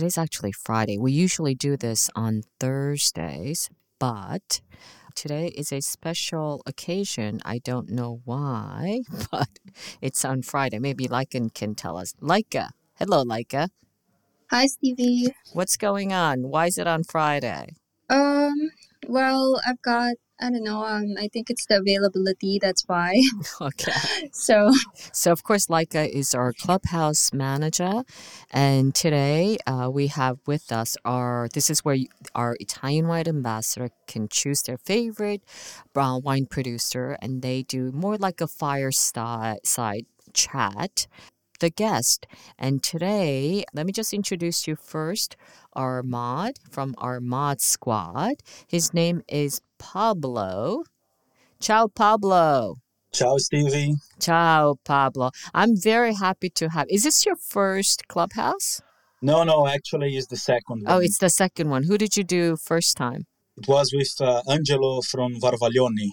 Today's actually Friday. We usually do this on Thursdays, but today is a special occasion. I don't know why, but it's on Friday. Maybe Lycan can tell us. Leica. Hello, Leica. Hi, Stevie. What's going on? Why is it on Friday? Um, well, I've got I don't know. Um, I think it's the availability. That's why. okay. So. So of course, Leica is our clubhouse manager, and today uh, we have with us our. This is where our Italian wine ambassador can choose their favorite brown wine producer, and they do more like a fireside chat the guest. And today, let me just introduce you first our mod from our mod squad. His name is Pablo. Ciao, Pablo. Ciao, Stevie. Ciao, Pablo. I'm very happy to have. Is this your first clubhouse? No, no, actually, it's the second one. Oh, it's the second one. Who did you do first time? It was with uh, Angelo from Varvaglione.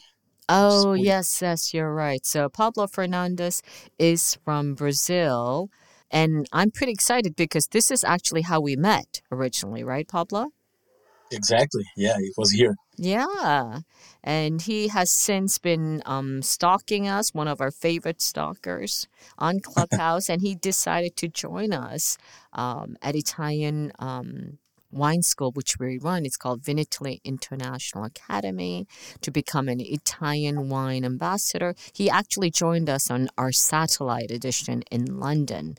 Oh, yes, yes, you're right. So Pablo Fernandez is from Brazil. And I'm pretty excited because this is actually how we met originally, right, Pablo? Exactly. Yeah, he was here. Yeah. And he has since been um, stalking us, one of our favorite stalkers on Clubhouse, and he decided to join us um, at Italian um, wine school, which we run. It's called Vinitaly International Academy to become an Italian wine ambassador. He actually joined us on our satellite edition in London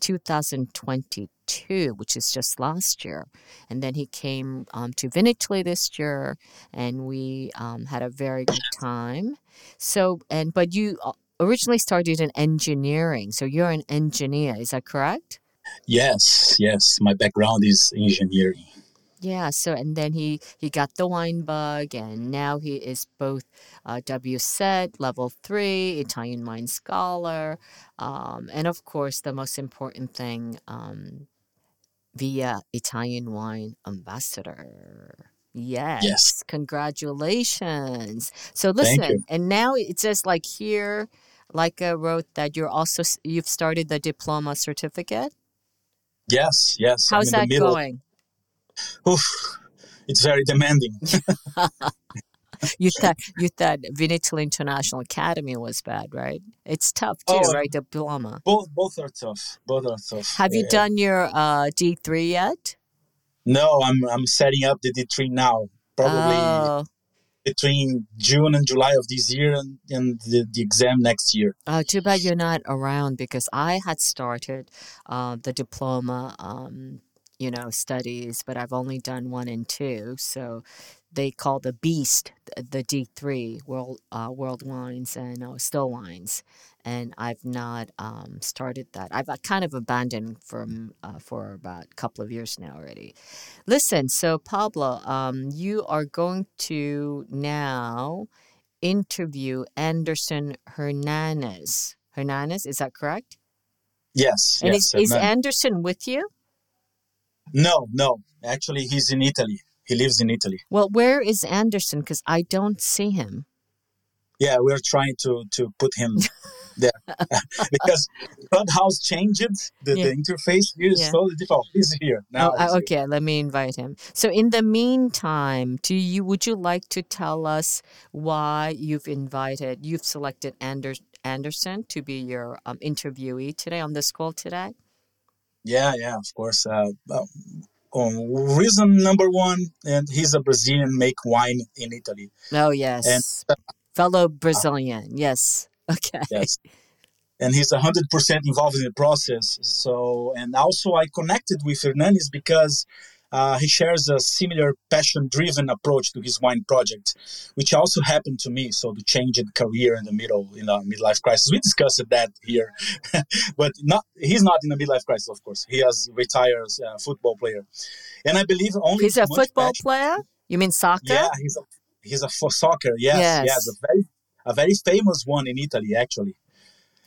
2022, which is just last year. And then he came um, to Vinitaly this year, and we um, had a very good time. So, and but you uh, originally started in engineering, so you're an engineer, is that correct? Yes, yes. My background is engineering. Yeah, so and then he he got the wine bug, and now he is both uh, WSET level three Italian wine scholar, um, and of course the most important thing, um, via Italian wine ambassador. Yes. Yes. Congratulations. So listen, and now it says like here, like I wrote that you're also you've started the diploma certificate. Yes. Yes. How's that going? Oof, it's very demanding. you thought you thought Vinitaly International Academy was bad, right? It's tough too, oh, right? Diploma. Both both are tough. Both are tough. Have you done your uh, D three yet? No, I'm I'm setting up the D three now. Probably oh. between June and July of this year, and, and the, the exam next year. Oh, too bad you're not around because I had started uh, the diploma. Um, you know, studies, but I've only done one and two. So they call the beast the D3 world uh, world wines and uh, still wines, and I've not um, started that. I've uh, kind of abandoned from uh, for about a couple of years now already. Listen, so Pablo, um, you are going to now interview Anderson Hernandez. Hernandez, is that correct? Yes. And yes, is, is Anderson with you? No, no. Actually, he's in Italy. He lives in Italy. Well, where is Anderson? Because I don't see him. Yeah, we're trying to to put him there because Clubhouse changed the, yeah. the interface. Here is yeah. totally different. He's here now. Oh, okay, here. let me invite him. So, in the meantime, do you would you like to tell us why you've invited, you've selected Anders, Anderson to be your um, interviewee today on this call today? Yeah, yeah, of course. Uh, um, reason number one, and he's a Brazilian, make wine in Italy. Oh yes, and, uh, fellow Brazilian. Uh, yes. Okay. Yes. And he's hundred percent involved in the process. So, and also I connected with Hernanes because uh, he shares a similar passion-driven approach to his wine project, which also happened to me. So the change in career in the middle, in a midlife crisis, we discussed that here, but not he's not in a midlife crisis, of course. He has retired uh, football player, and I believe only he's a football passion. player. You mean soccer? Yeah, he's a he's a for soccer. Yes, yes, yes, a very a very famous one in Italy, actually.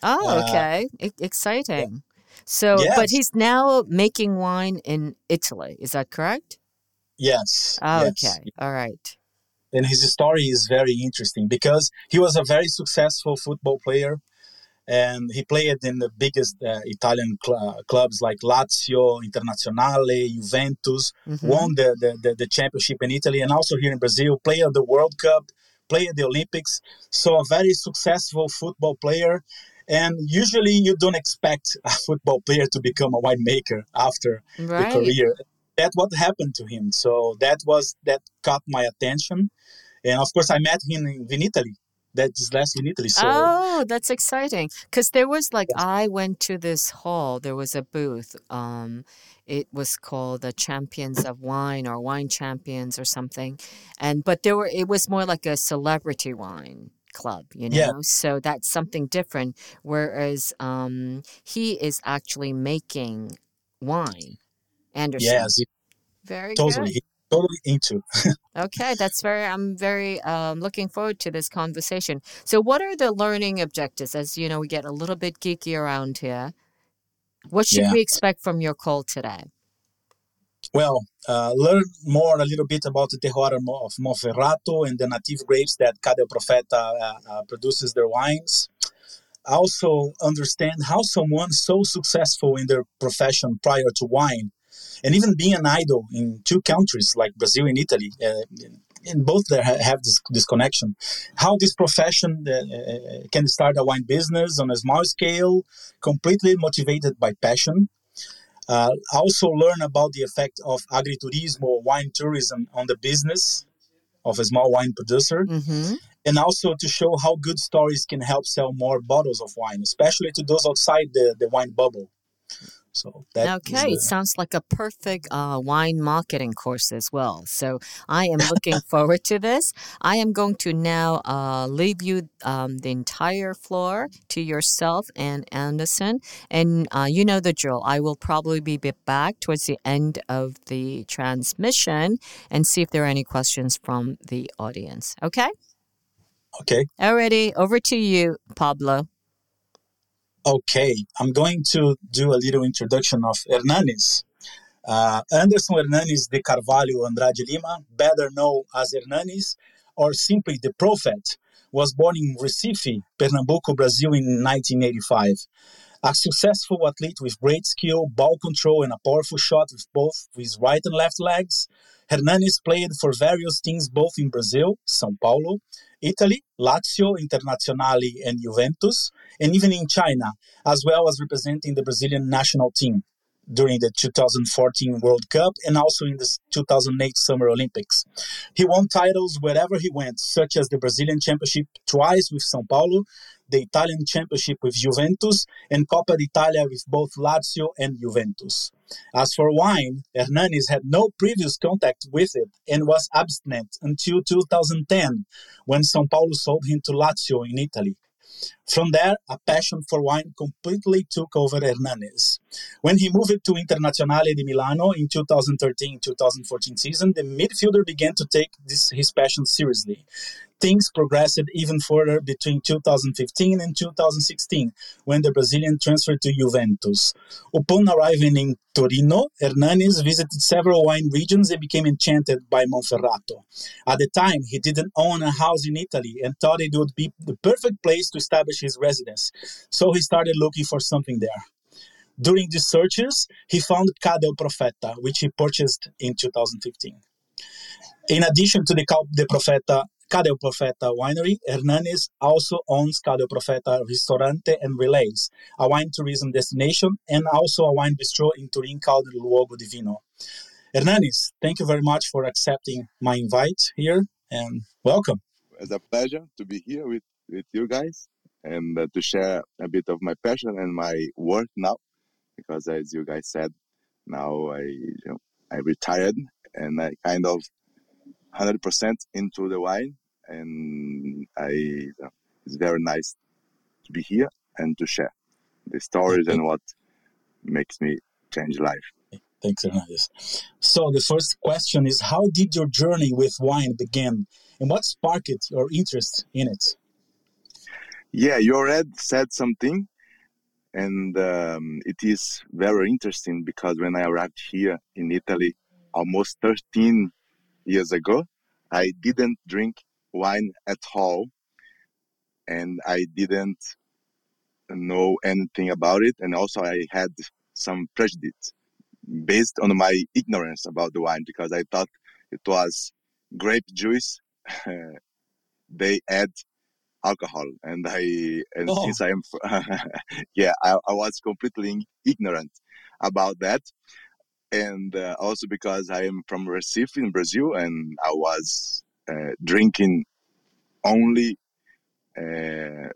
Oh, uh, okay, uh, exciting. Yeah. So, yes. but he's now making wine in Italy. Is that correct? Yes. Oh, yes. Okay. All right. And his story is very interesting because he was a very successful football player and he played in the biggest uh, Italian cl- clubs like Lazio, Internazionale, Juventus, mm-hmm. won the, the, the, the, championship in Italy and also here in Brazil, played the World Cup, played the Olympics. So a very successful football player and usually, you don't expect a football player to become a winemaker after right. the career. That's what happened to him. So that was that caught my attention, and of course, I met him in Vinitaly. That's last Vinitaly. So oh, that's exciting because there was like I went to this hall. There was a booth. Um, it was called the Champions of Wine or Wine Champions or something, and but there were it was more like a celebrity wine club, you know? Yeah. So that's something different. Whereas um, he is actually making wine. Anderson. Yes. Very totally. good. Totally into. okay, that's very. I'm very um, looking forward to this conversation. So, what are the learning objectives? As you know, we get a little bit geeky around here. What should yeah. we expect from your call today? Well, uh, learn more a little bit about the terroir of Monferrato and the native grapes that Ca del Profeta uh, uh, produces their wines. Also, understand how someone so successful in their profession prior to wine, and even being an idol in two countries like Brazil and Italy, uh, in both there have this, this connection. How this profession uh, uh, can start a wine business on a small scale, completely motivated by passion uh, also learn about the effect of agriturismo, wine tourism, on the business of a small wine producer. Mm-hmm. And also to show how good stories can help sell more bottles of wine, especially to those outside the, the wine bubble. So okay, the... it sounds like a perfect uh, wine marketing course as well. So I am looking forward to this. I am going to now uh, leave you um, the entire floor to yourself and Anderson, and uh, you know the drill. I will probably be back towards the end of the transmission and see if there are any questions from the audience. Okay. Okay. Alrighty, over to you, Pablo. Okay, I'm going to do a little introduction of Hernanes. Uh, Anderson Hernanes de Carvalho Andrade Lima, better known as Hernanes or simply the Prophet, was born in Recife, Pernambuco, Brazil in 1985. A successful athlete with great skill, ball control, and a powerful shot with both his right and left legs, Hernanes played for various teams both in Brazil, São Paulo, Italy, Lazio, Internazionale, and Juventus, and even in China, as well as representing the Brazilian national team during the 2014 World Cup and also in the 2008 Summer Olympics. He won titles wherever he went, such as the Brazilian Championship twice with São Paulo, the Italian Championship with Juventus, and Coppa d'Italia with both Lazio and Juventus. As for wine, Hernanes had no previous contact with it and was abstinent until 2010, when São Paulo sold him to Lazio in Italy. From there, a passion for wine completely took over Hernanes. When he moved to Internazionale di Milano in 2013-2014 season, the midfielder began to take this, his passion seriously Things progressed even further between 2015 and 2016, when the Brazilian transferred to Juventus. Upon arriving in Torino, Hernanes visited several wine regions and became enchanted by Monferrato. At the time, he didn't own a house in Italy and thought it would be the perfect place to establish his residence, so he started looking for something there. During these searches, he found Ca del Profeta, which he purchased in 2015. In addition to the Ca del Profeta Ca del Profeta Winery, Hernanes also owns Ca del Profeta Ristorante and Relais, a wine tourism destination, and also a wine bistro in Turin called Luogo di Vino. Hernanes, thank you very much for accepting my invite here and welcome. It's a pleasure to be here with, with you guys and uh, to share a bit of my passion and my work now because as you guys said now i you know, i retired and i kind of 100% into the wine and I it's very nice to be here and to share the stories and what makes me change life. Thanks, Hernanes. So the first question is, how did your journey with wine begin, and what sparked your interest in it? Yeah, you already said something, and um, it is very interesting because when I arrived here in Italy almost 13 years ago, I didn't drink wine at all and I didn't know anything about it and also I had some prejudice based on my ignorance about the wine because I thought it was grape juice they add alcohol and I and oh. since I am yeah I, I was completely ignorant about that and uh, also because I am from Recife in Brazil and I was uh, drinking only uh,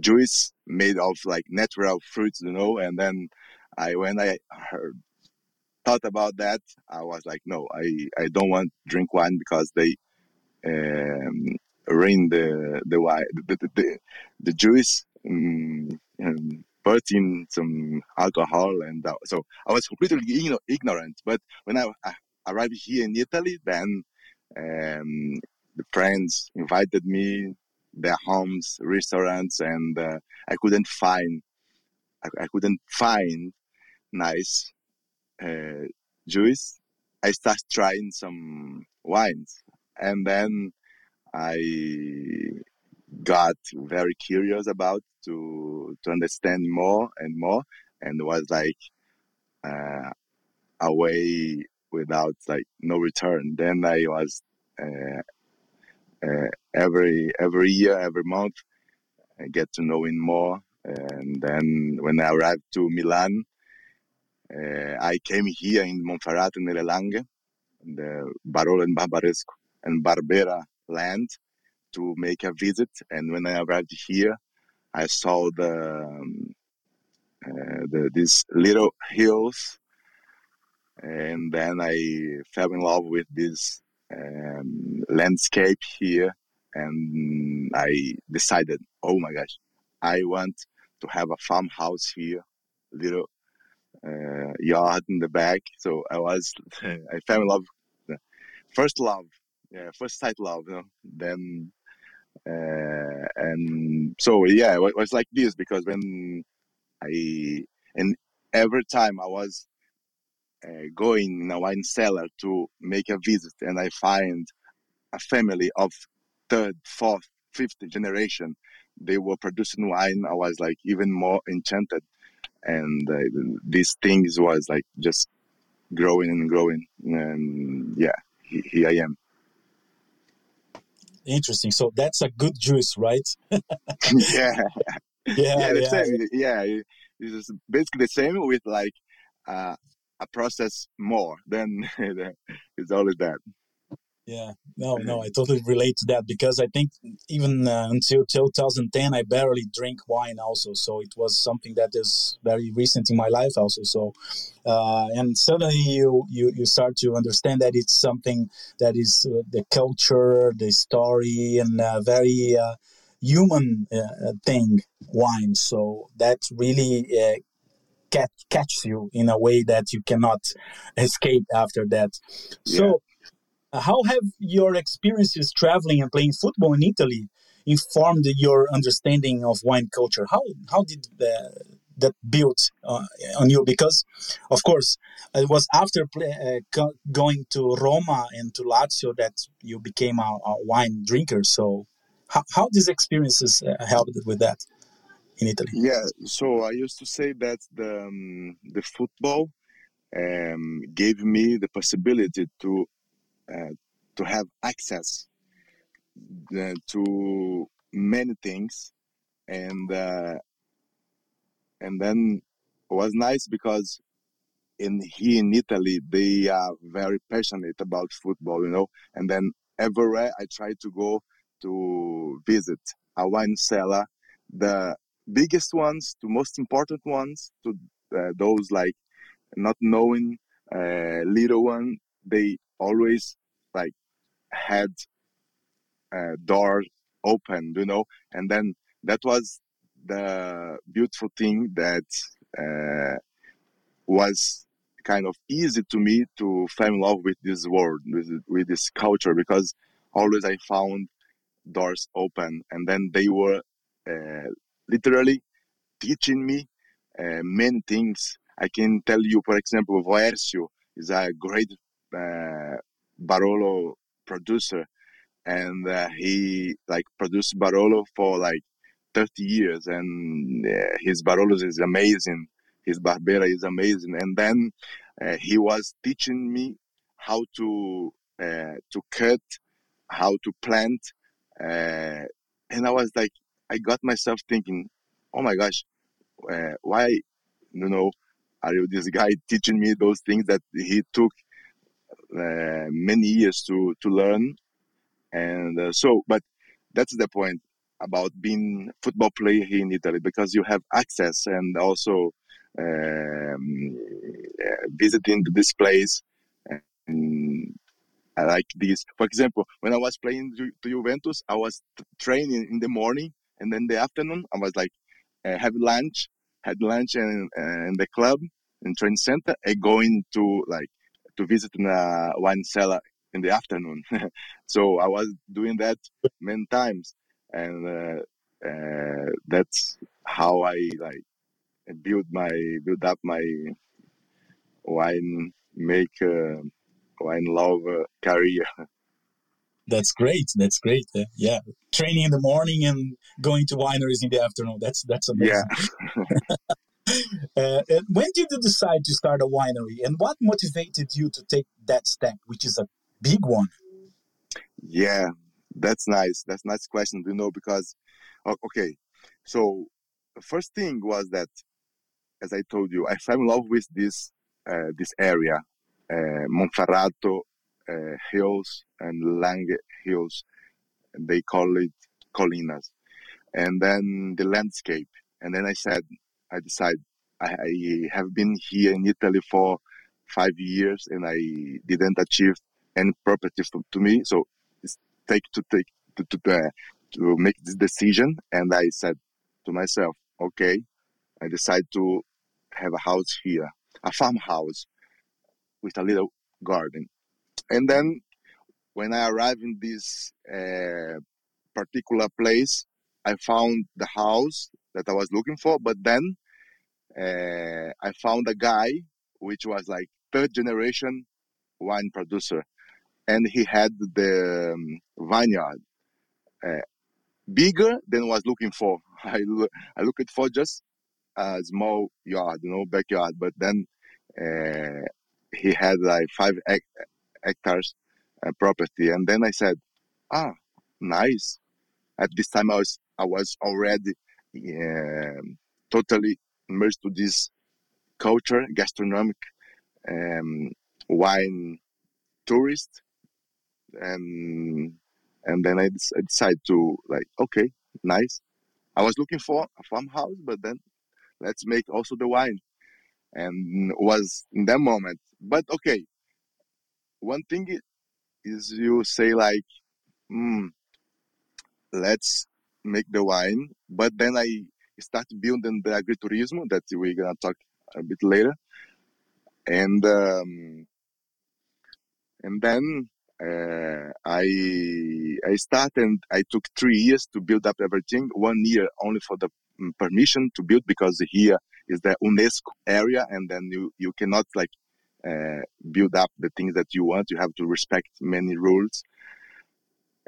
juice made of like natural fruits, you know. And then I, when I heard, thought about that, I was like, no, I, I don't want drink wine because they um, rain the the wine, the the, the, the juice. Um, um, in some alcohol and uh, so I was completely ignorant. But when I, I arrived here in Italy, then um, the friends invited me their homes, restaurants, and uh, I couldn't find I, I couldn't find nice uh, juice. I started trying some wines, and then I got very curious about to to understand more and more, and was like uh, a way without like no return. Then I was uh, uh, every every year, every month, I get to know him more. And then when I arrived to Milan, uh, I came here in Monferrato nelle Langhe, the Barolo and Barbaresco and Barbera land to make a visit. And when I arrived here, I saw the, um, uh, the these little hills, and then I fell in love with this um, landscape here, and I decided, oh my gosh, I want to have a farmhouse here, little uh, yard in the back. So I was, I fell in love, first love, yeah, first sight love. You know? Then uh, and so yeah, it was like this because when I and every time I was uh, going in a wine cellar to make a visit, and I find a family of third, fourth, fifth generation. They were producing wine. I was like even more enchanted, and uh, these things was like just growing and growing. And yeah, here I am. Interesting. So that's a good juice, right? yeah. yeah. Yeah, the yeah. same. Yeah, it's basically the same with like uh, a process more. Then it's always that. Yeah, no, no, I totally relate to that because I think even uh, until 2010, I barely drink wine also. So it was something that is very recent in my life also. So, uh, and suddenly you, you, you start to understand that it's something that is uh, the culture, the story, and very uh, human uh, thing, wine. So that really uh, catch, catch you in a way that you cannot escape after that. So how have your experiences traveling and playing football in Italy informed your understanding of wine culture? How how did that build uh, on you? Because, of course, it was after play, uh, going to Roma and to Lazio that you became a, a wine drinker. So, how, how these experiences uh, helped with that in Italy? Yeah, so I used to say that the um, the football um, gave me the possibility to to have access uh, to many things, and uh, and then it was nice because in here in Italy they are very passionate about football, you know, and then everywhere I try to go to visit a wine cellar, the biggest ones to most important ones to uh, those like not knowing uh, little one they always like had uh, door open you know? And then that was the beautiful thing that uh, was kind of easy to me to fall in love with this world with, with this culture because always i found doors open and then they were uh, literally teaching me uh, many things. I can tell you, for example, Voerzio is a great uh, Barolo producer, and uh, he like produced Barolo for like 30 years, and uh, his Barolos is amazing. His Barbera is amazing, and then uh, he was teaching me how to uh, to cut, how to plant, uh, and I was like, I got myself thinking, oh my gosh, why, you know, are you this guy teaching me those things that he took uh, many years to to learn. And uh, so but that's the point about being football player here in italy because you have access and also um, uh, visiting this place. And I like this. For example, when I was playing to, Juventus, I was training in the morning, and then the afternoon. I was like uh, have lunch, had lunch in, uh, in the club, in training center and going to like to visit a wine cellar in the afternoon. so I was doing that many times, and uh, uh, that's how I like build my build up my wine make uh, wine love career. That's great. That's great. Uh, yeah, training in the morning and going to wineries in the afternoon. That's that's amazing. Yeah. Uh, when did you decide to start a winery, and what motivated you to take that step, which is a big one? Yeah, that's nice. That's nice question. You know, because okay, so the first thing was that, as I told you, I fell in love with this uh, this area, uh, Monferrato uh, Hills and Langhe Hills. They call it Colinas, and then the landscape. And then I said, I decided I, have been here in Italy for five years and I didn't achieve any property to, to me. So it's take to take to to, uh, to make this decision. And I said to myself, okay, I decide to have a house here, a farmhouse with a little garden. And then when I arrived in this uh, particular place, I found the house that I was looking for, but then uh, I found a guy which was like third generation wine producer, and he had the um, vineyard uh, bigger than I was looking for. I I looked for just a small yard, you know, backyard, but then uh, he had like five hectares uh, property, and then I said, ah, nice. At this time, I was I was already um, totally immersed to this culture, gastronomic, um, wine tourist, and and then I, I decided to like, okay, nice. I was looking for a farmhouse, but then let's make also the wine, and was in that moment. But okay, one thing is you say like, hmm, let's make the wine, but then I start building the agritourism that we're gonna talk a bit later, and um, and then uh, I I started. I took three years to build up everything. One year only for the mm, permission to build because here is the UNESCO area, and then you you cannot like uh, build up the things that you want. You have to respect many rules.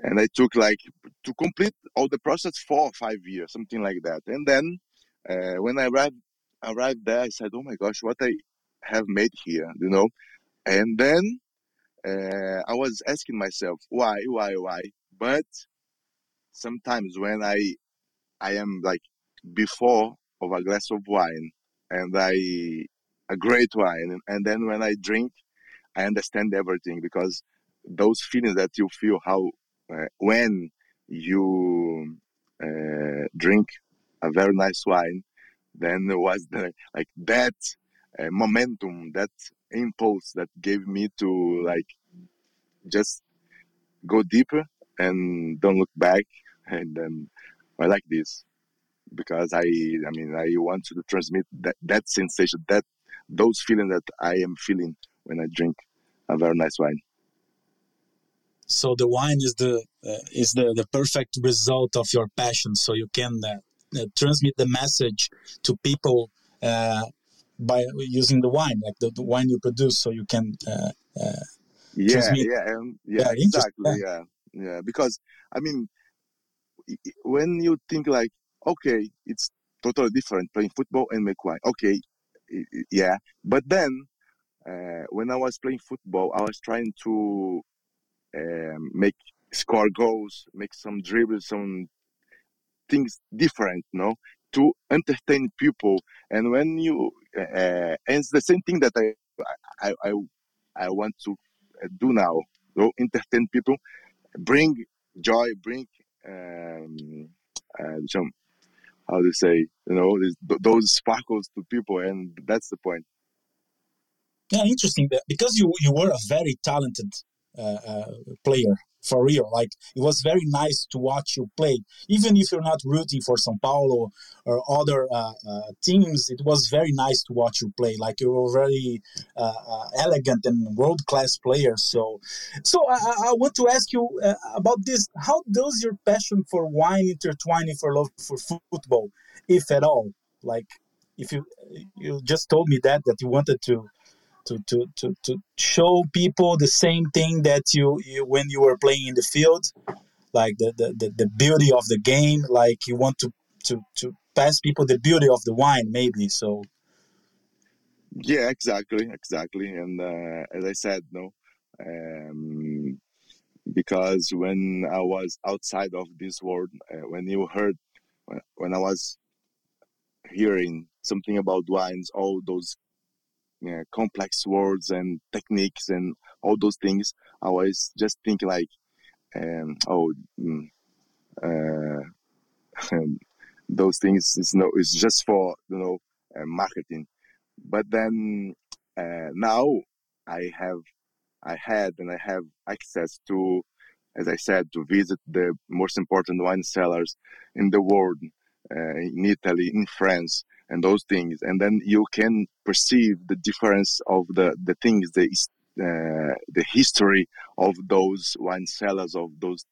And I took like to complete all the process four or five years, something like that. And then uh, when I arrived arrived there, I said, "Oh my gosh, what I have made here," you know. And then uh, I was asking myself, "Why, why, why?" But sometimes when I I am like before of a glass of wine and I a great wine and then when I drink I understand everything because those feelings that you feel how when you uh, drink a very nice wine then there was the, like that uh, momentum that impulse that gave me to like just go deeper and don't look back and then I like this because I I mean I want to transmit that that sensation that those feelings that I am feeling when I drink a very nice wine. So the wine is the uh, is the the perfect result of your passion. So you can uh, uh, transmit the message to people uh, by using the wine, like the, the, wine you produce. So you can. Uh, uh, yeah, transmit. yeah, um, yeah, yeah, exactly. Yeah. yeah, yeah. Because I mean, when you think like, okay, it's totally different playing football and make wine. Okay, yeah, but then uh, when I was playing football, I was trying to um, make score goals, make some dribbles, some things different, you know, to entertain people. And when you, uh, and it's the same thing that I, I, I, I want to do now, so entertain people, bring joy, bring um, uh, some, how to say, you know, those sparkles to people, and that's the point. Yeah, interesting. Because you you were a very talented uh, uh, player for real. Like it was very nice to watch you play, even if you're not rooting for São Paulo or other uh, uh, teams. It was very nice to watch you play. Like you were very uh, uh elegant and world class player. So, so I, I, want to ask you uh, about this. How does your passion for wine intertwine your love for football, if at all? Like, if you you just told me that that you wanted to to, to, to, to show people the same thing that you, you when you were playing in the field like the, the, the, the beauty of the game like you want to, to, to pass people the beauty of the wine maybe so. Yeah exactly exactly and uh, as i said no um, because when i was outside of this world uh, when you heard when i was hearing something about wines all those uh, complex words and techniques and all those things, I was just thinking like, um, oh, mm, uh, those things is no, it's just for you know uh, marketing. But then uh, now I have, I had, and I have access to, as I said, to visit the most important wine cellars in the world, uh, in Italy, in France, and those things. And then you can perceive the difference of the the things the uh, the history of those wine cellars of those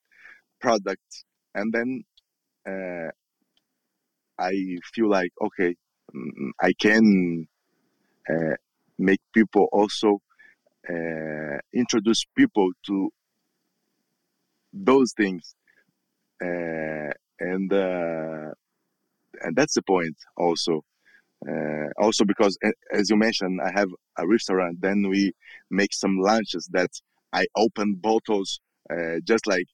products. And then uh, i feel like okay mm, i can uh, make people also uh, introduce people to those things. Uh, and uh, and that's the point also. Uh, also because as you mentioned i have a restaurant then we make some lunches that i open bottles uh, just like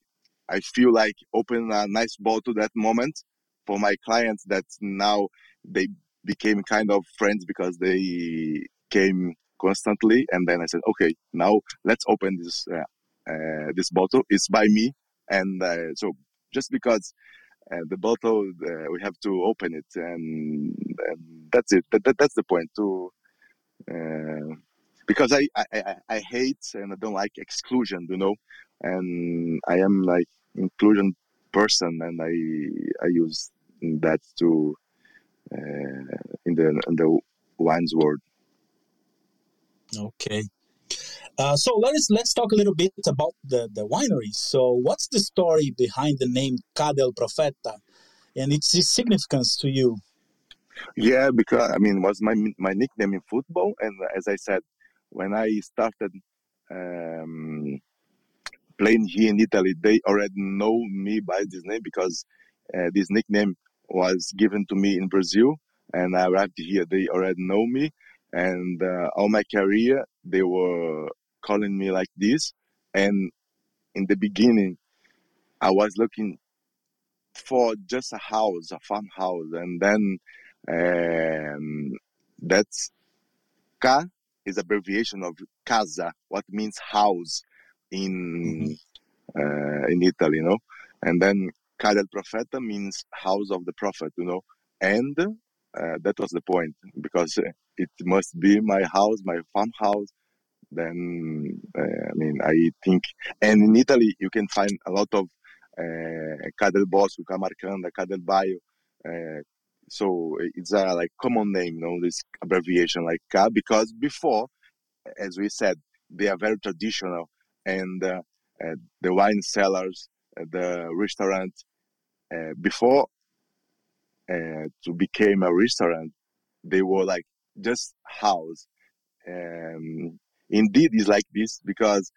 i feel like open a nice bottle that moment for my clients that now they became kind of friends because they came constantly. And then i said okay now let's open this uh, uh this bottle. It's by me. And uh, so just because uh, the bottle uh, we have to open it and, and that's it. That, that, that's the point to uh, because I, I i hate and i don't like exclusion you know? And i am like inclusion person and i i use that to uh, in the in the wines world okay Uh, so let's let's talk a little bit about the the winery. So what's the story behind the name Ca del Profeta, and its significance to you? Yeah, because I mean, was my my nickname in football, and as I said, when I started um, playing here in Italy, they already know me by this name because uh, this nickname was given to me in Brazil, and I arrived here. They already know me, and uh, all my career they were calling me like this. And in the beginning, I was looking for just a house, a farmhouse, and then um, that's Ca is abbreviation of casa, what means house in mm-hmm. uh, in Italy, you know. And then Ca del Profeta means house of the prophet, you know. And uh, that was the point because it must be my house, my farmhouse. Then uh, I mean, I think, and in Italy you can find a lot of uh, Ca del Bosco, Ca Marcanda, Ca del Baio. Uh, so it's a like common name, you know, this abbreviation like Ca, because before, as we said, they are very traditional, and uh, uh, the wine cellars, uh, the restaurant, uh, before to become a restaurant, they were like just house. Um, indeed, it's like this because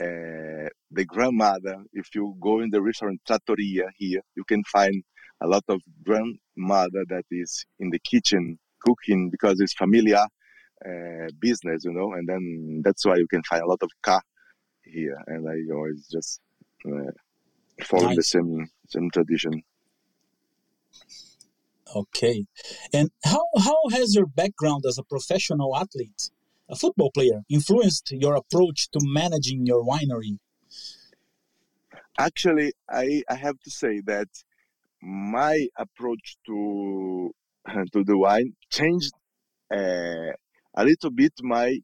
uh, the grandmother, if you go in the restaurant trattoria here, you can find a lot of grandmother that is in the kitchen cooking because it's familiar uh, business, you know, and then that's why you can find a lot of car here, and I always just uh, follow nice. the same same tradition. Okay, and how how has your background as a professional athlete, a football player, influenced your approach to managing your winery? Actually, I I have to say that my approach to to the wine changed uh, a little bit my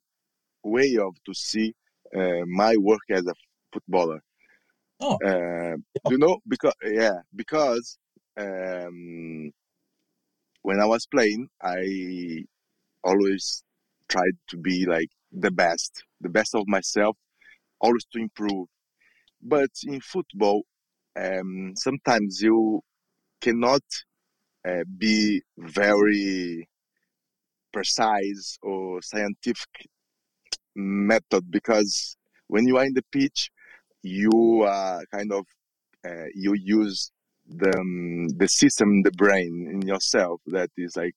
way of to see uh, my work as a footballer. Oh. Uh, you know, because yeah, because um, when I was playing, I always tried to be like the best, the best of myself, always to improve. But in football, um, sometimes you cannot uh, be very precise or scientific method because when you are in the pitch, you are kind of uh, you use the um, the system, the brain in yourself that is like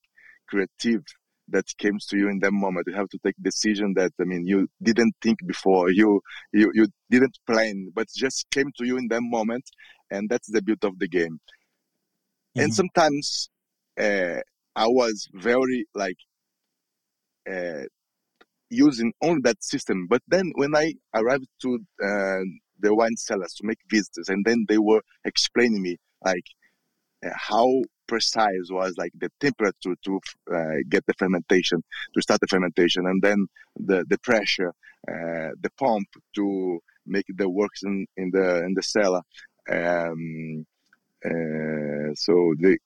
creative that comes to you in that moment. You have to take decision that I mean you didn't think before, you you you didn't plan, but just came to you in that moment, and that's the beauty of the game. Mm-hmm. And sometimes uh, I was very like uh, using only that system. But then when I arrived to uh, the wine cellars to make visitors, and then they were explaining me like uh, how precise was like the temperature to uh, get the fermentation, to start the fermentation, and then the the pressure, uh, the pump to make the works in, in the in the cellar. Um, uh, so the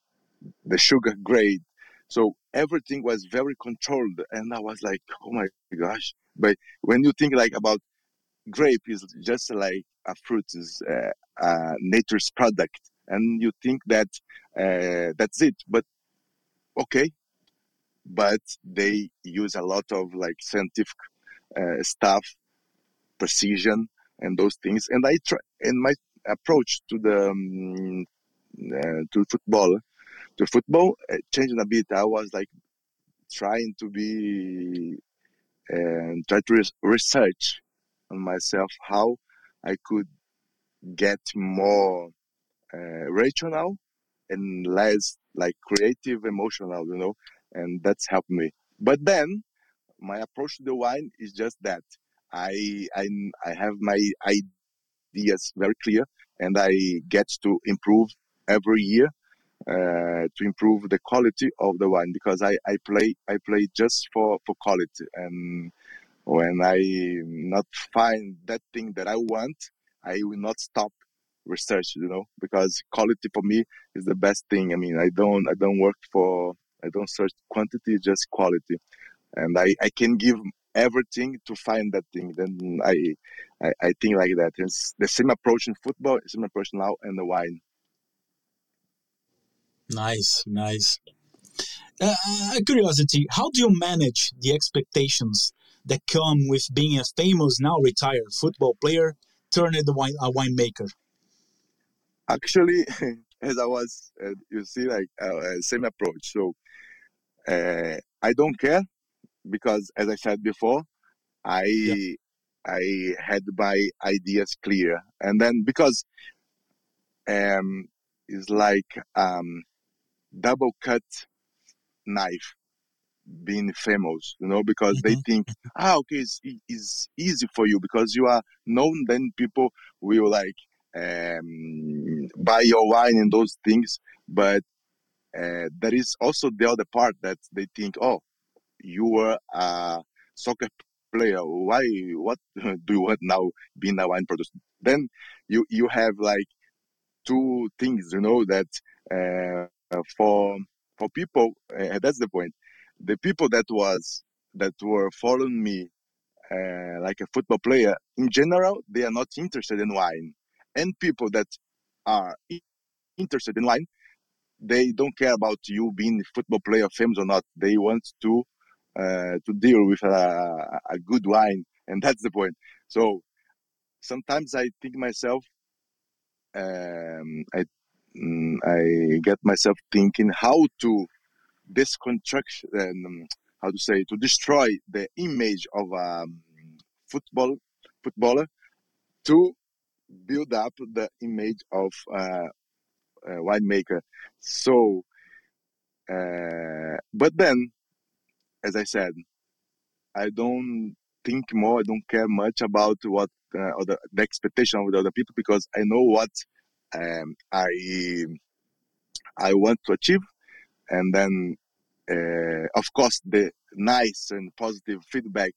the sugar grade so everything was very controlled, and I was like, "Oh my gosh!" But when you think like about grape is just like a fruit is uh, uh, nature's product, and you think that uh, that's it. But okay, but they use a lot of like scientific uh, stuff, precision, and those things. And I try, and my approach to the um, uh, to football to football, uh, changing a bit. I was like trying to be and try to research on myself how I could get more uh, rational and less like creative, emotional, you know, and that's helped me. But then my approach to the wine is just that. I I I have my ideas very clear, and I get to improve every year uh, to improve the quality of the wine because I, I play I play just for, for quality and when I not find that thing that I want I will not stop research you know because quality for me is the best thing I mean I don't I don't work for I don't search quantity just quality and I, I can give everything to find that thing. Then I, I, I think like that. It's the same approach in football, same approach now in the wine. Nice, nice. Uh, uh, curiosity, how do you manage the expectations that come with being a famous, now retired football player turned wine, a winemaker? Actually, as I was, uh, you see, like uh, uh same approach. So uh, I don't care because, as I said before, I yeah. I had my ideas clear, and then because um, it's like um, double cut knife being famous, you know, because mm-hmm. they think, ah, okay, it's, it's easy for you because you are known, then people will like um, buy your wine and those things. But uh, there is also the other part that they think, oh, you were a soccer player. Why? What do you want now being a wine producer? Then you you have like two things, you know, that uh, for for people, uh, that's the point. The people that was that were following me uh, like a football player in general, they are not interested in wine, and people that are interested in wine, they don't care about you being a football player, famous or not. They want to uh, to deal with a, a good wine, and that's the point. So sometimes I think myself, um, I mm, I get myself thinking how to disconstruct um, how to say to destroy the image of a um, football footballer to build up the image of uh, a winemaker. So, uh, but then as I said, I don't think more. I don't care much about what uh, other, the expectation of the other people because I know what um, I I want to achieve, and then uh, of course the nice and positive feedback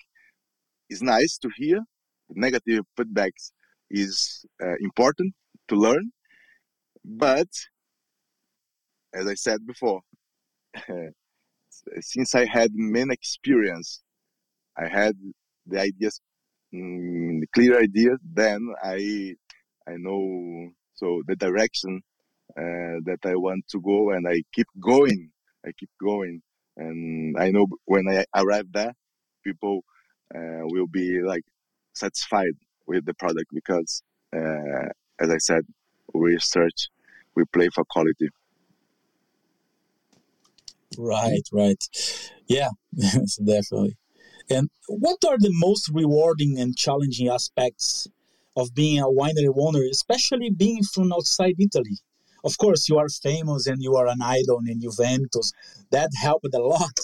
is nice to hear. The negative feedbacks is uh, important to learn, but as I said before. since I had many experience, I had the ideas, mm, clear ideas. Then I, I know so the direction uh, that I want to go, and I keep going. I keep going, and I know when I arrive there, people uh, will be like satisfied with the product because, uh, as I said, we search, we play for quality. Right, right. Yeah, definitely. And what are the most rewarding and challenging aspects of being a winery owner, especially being from outside Italy? Of course, you are famous and you are an idol in Juventus. That helped a lot.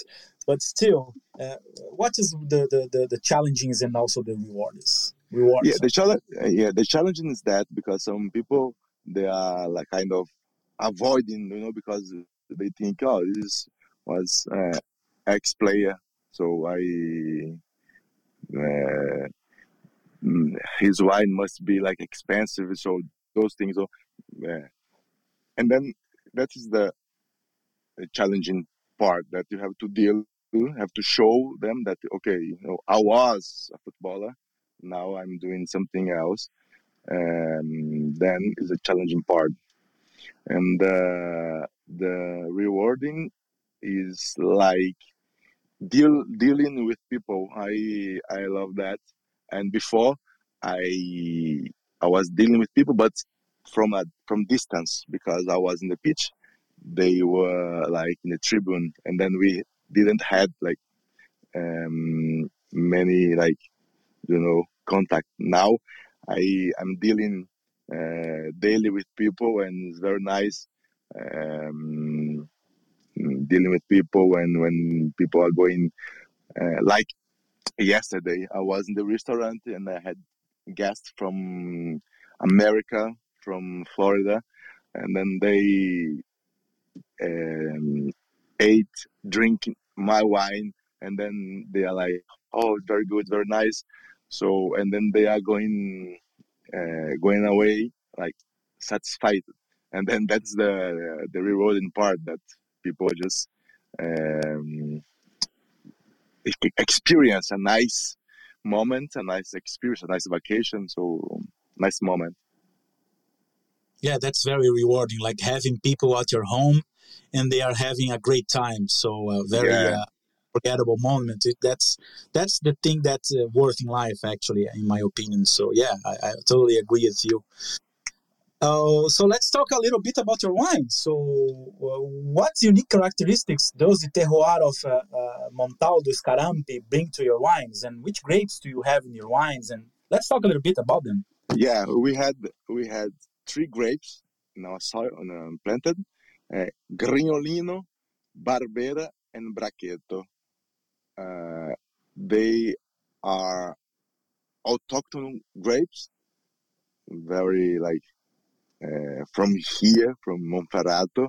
But still, uh, what is the, the, the, the challenges and also the rewards? Rewards. Yeah, the challenge. Yeah, the challenging is that because some people they are like kind of avoiding, you know, because they think, oh, this was uh, ex player, so I uh, mm, his wine must be like expensive, so those things. So, uh, and then that is the, the challenging part that you have to deal have to show them that okay you know i was a footballer now i'm doing something else um, then is a challenging part and uh, the rewarding is like deal dealing with people. I I love that. And before I I was dealing with people, but from a from distance because I was in the pitch. They were like in the tribune, and then we didn't had like um, many like you know contact. Now I am dealing uh, daily with people, and it's very nice. Um, dealing with people when when people are going uh, like yesterday i was in the restaurant and i had guests from america from florida and then they um, ate drink my wine and then they are like oh very good very nice so and then they are going uh, going away like satisfied and then that's the the rewarding part that people just um, experience a nice moment, a nice experience, a nice vacation. So nice moment. Yeah, that's very rewarding. Like having people at your home, and they are having a great time. So uh, very yeah. uh, forgettable moment. It, that's that's the thing that's uh, worth in life, actually, in my opinion. So yeah, I, I totally agree with you. Uh, so let's talk a little bit about your wine. So, uh, what unique characteristics does the terroir of uh, uh, Montaldo Scarampi bring to your wines, and which grapes do you have in your wines? And let's talk a little bit about them. Yeah, we had we had three grapes in our soil uh, planted: uh, Grignolino, Barbera, and Brachetto. Uh, they are autochthonous grapes, very like uh, from here, from Monferrato,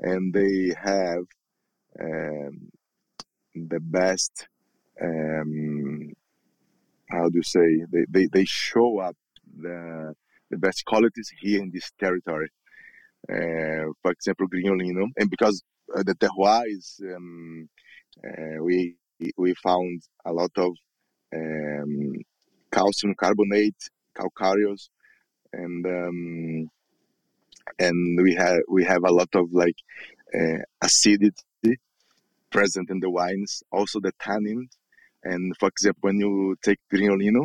and they have um, the best. Um, how do you say? They, they, they show up the the best qualities here in this territory. Uh, for example, Grignolino, and because uh, the terroir is, um, we we found a lot of um, calcium carbonate, calcareous, and um, and we have we have a lot of like uh, acidity present in the wines. Also the tannin, and for example, when you take Grignolino,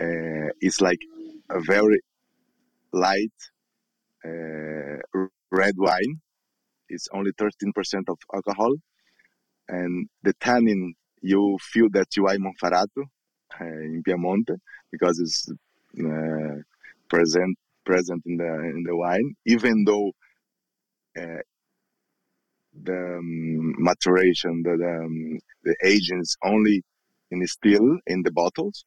uh, it's like a very light uh, red wine. It's only 13% of alcohol, and the tannin you feel that you are Monferrato uh, in Piemonte because it's uh, present present in the in the wine, even though uh, the um, maturation, the the, um, the aging is only in the still in the bottles,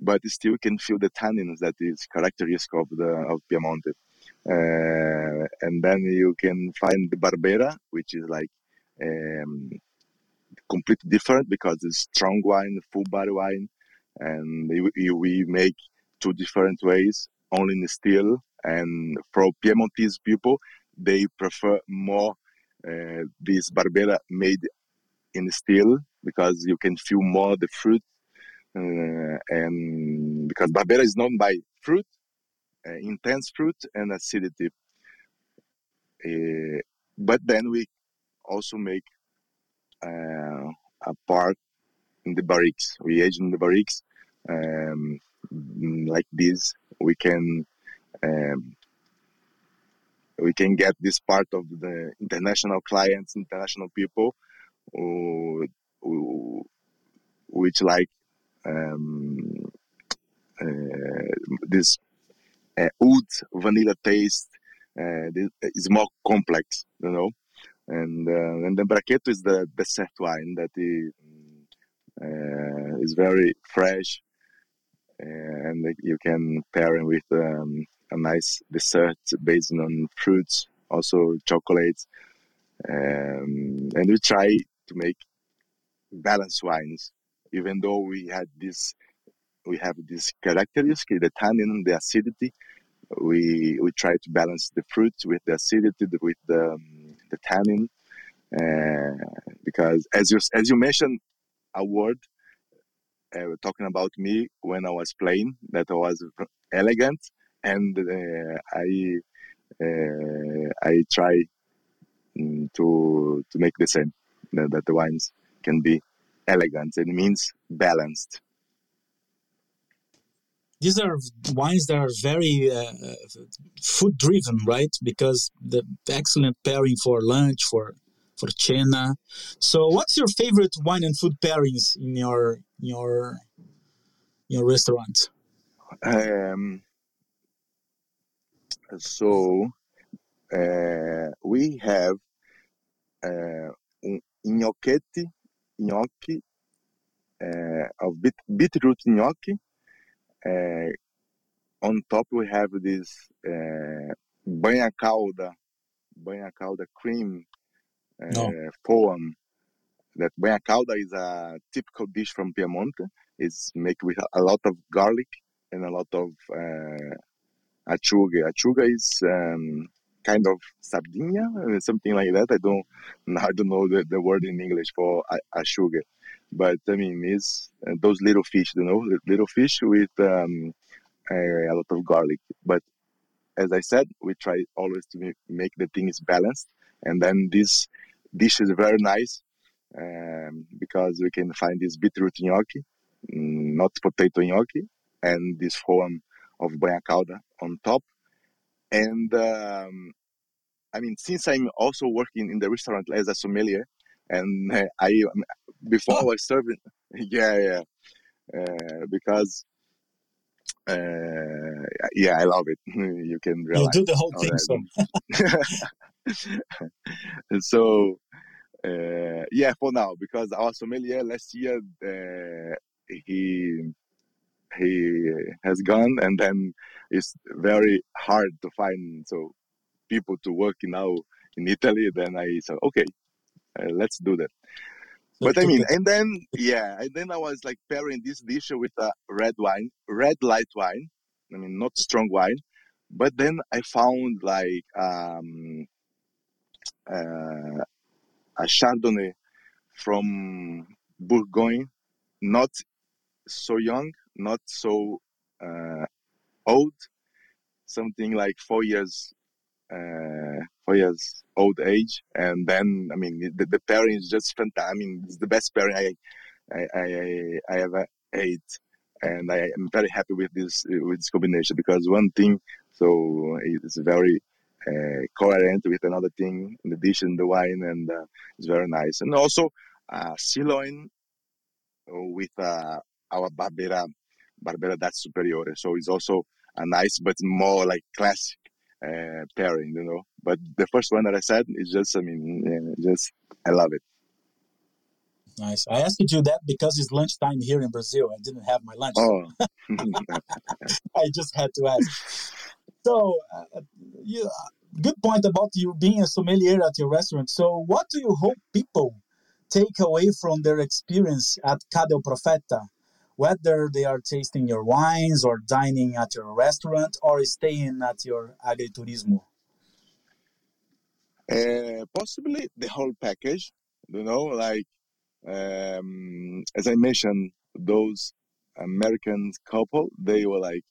but still you can feel the tannins that is characteristic of the of Piemonte. Uh, and then you can find the Barbera, which is like um, completely different because it's strong wine, full body wine, and we, make two different ways, only in still. And for Piemontese people, they prefer more uh, this Barbera made in still because you can feel more the fruit. Uh, and because Barbera is known by fruit, uh, intense fruit and acidity. Uh, but then we also make uh, a part in the barriques. We age in the barriques. um, like this we can um, we can get this part of the international clients international people who, who which like um, uh, this uh, oud vanilla taste uh, is more complex you know and uh, and the brachetto is the dessert wine that is, uh, is very fresh and you can pair it with um, a nice dessert based on fruits, also chocolates. Um, and we try to make balanced wines, even though we had this, we have this characteristic, the tannin, the acidity. We we try to balance the fruits with the acidity, with the um, the tannin, uh, because as you as you mentioned, a word uh, talking about me when I was playing, that I was elegant, and uh, I uh, I try mm, to to make the same that, that the wines can be elegant. It means balanced. These are wines that are very uh, food driven, right? Because the excellent pairing for lunch, for for cena. So, what's your favorite wine and food pairings in your your your restaurant? Um, so uh, we have uh, gnocchetti, gnocchi uh, of beet, beetroot gnocchi. Uh, on top we have this uh, bagna cauda, bagna cauda cream no. Uh, poem that bagna cauda is a typical dish from Piemonte. It's made with a lot of garlic and a lot of uh, acciuga. Acciuga is um, kind of sardinia, uh, something like that. I don't, I don't know the, the word in English for a, a sugar, but I mean, it's uh, those little fish, you know, little fish with um, a, lot of garlic. But as I said, we try always to make the things balanced, and then this dish is very nice um, because we can find this beetroot gnocchi, mm, not potato gnocchi, and this form of bagna cauda on top. And um, I mean, since I'm also working in the restaurant as a sommelier, and I before oh. I was serving, yeah, yeah, uh, because uh, yeah, I love it. you can realize you do the whole thing, so. so uh, yeah, for now, because our sommelier last year uh, he he has gone, and then it's very hard to find so people to work now in Italy. Then I said, okay, let's do that. But I mean, and then yeah, and then I was like pairing this dish with a red wine, red light wine. I mean, not strong wine. But then I found like um, uh, a Chardonnay from Bourgogne, not so young, not so uh, old, something like four years, uh, years old age, and then I mean the, the pairing is just fantastic. I mean it's the best pairing I I I, I ever ate, and I am very happy with this with this combination because one thing so it's very uh, coherent with another thing in addition the wine and uh, it's very nice. And also uh, sirloin with uh, our barbera barbera that's superiore. So it's also a nice but more like classic uh, pairing you know but the first one that i said is just i mean yeah, just i love it nice i asked you that because it's lunchtime here in brazil i didn't have my lunch oh. i just had to ask so uh, you good point about you being a sommelier at your restaurant. So, what do you hope people take away from their experience at Ca del Profeta? Whether they are tasting your wines or dining at your restaurant or staying at your agriturismo? Uh, possibly the whole package, you know, like um, as I mentioned, those American couple, they were like,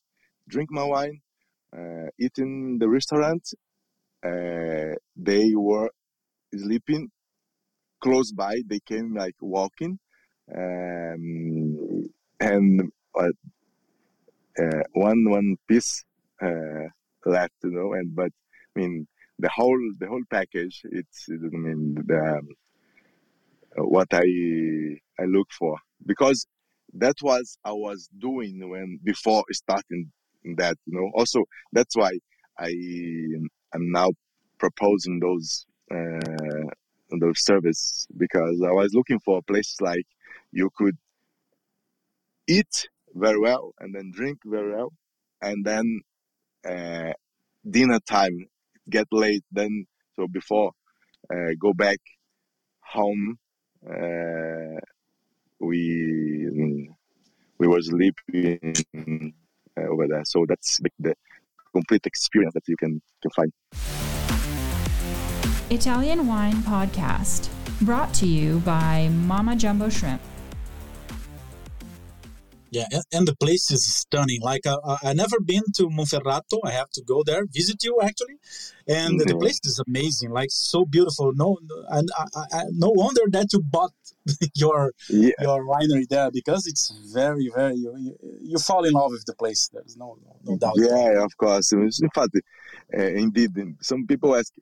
drink my wine, uh, eat in the restaurant, uh, they were sleeping close by. They came like walking, um, and uh, uh, one one piece uh, left, you know. And but I mean the whole the whole package. It's I mean the um, what I I look for because that was I was doing when before starting that you know also that's why I am now proposing those uh, those service because I was looking for a place like you could eat very well and then drink very well and then uh, dinner time get late then so before uh, go back home uh, we we were sleeping uh, over there so that's the, the complete experience that you can can find. Italian Wine Podcast, brought to you by Mama Jumbo Shrimp. Yeah, and the place is stunning. Like uh, uh, I never been to Monferrato. I have to go there, visit you actually, and mm-hmm. the place is amazing. Like so beautiful. No, and I, I, no wonder that you bought your yeah. your winery there because it's very very you, you, you, fall in love with the place. There's no no, no doubt. Yeah, of course. In fact, uh, indeed, some people ask,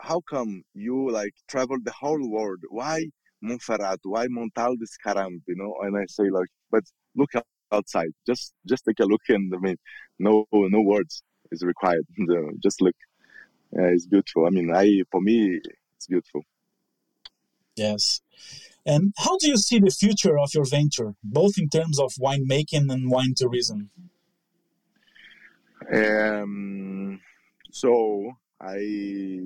how come you like travel the whole world? Why Monferrato? Why Montaldo Scarampi? You know, and I say like, but look outside. Just just take a look, and I mean, no no words is required. just look. it's beautiful. I mean, I for me, it's beautiful. Yes. And how do you see the future of your venture, both in terms of winemaking and wine tourism? Um, so I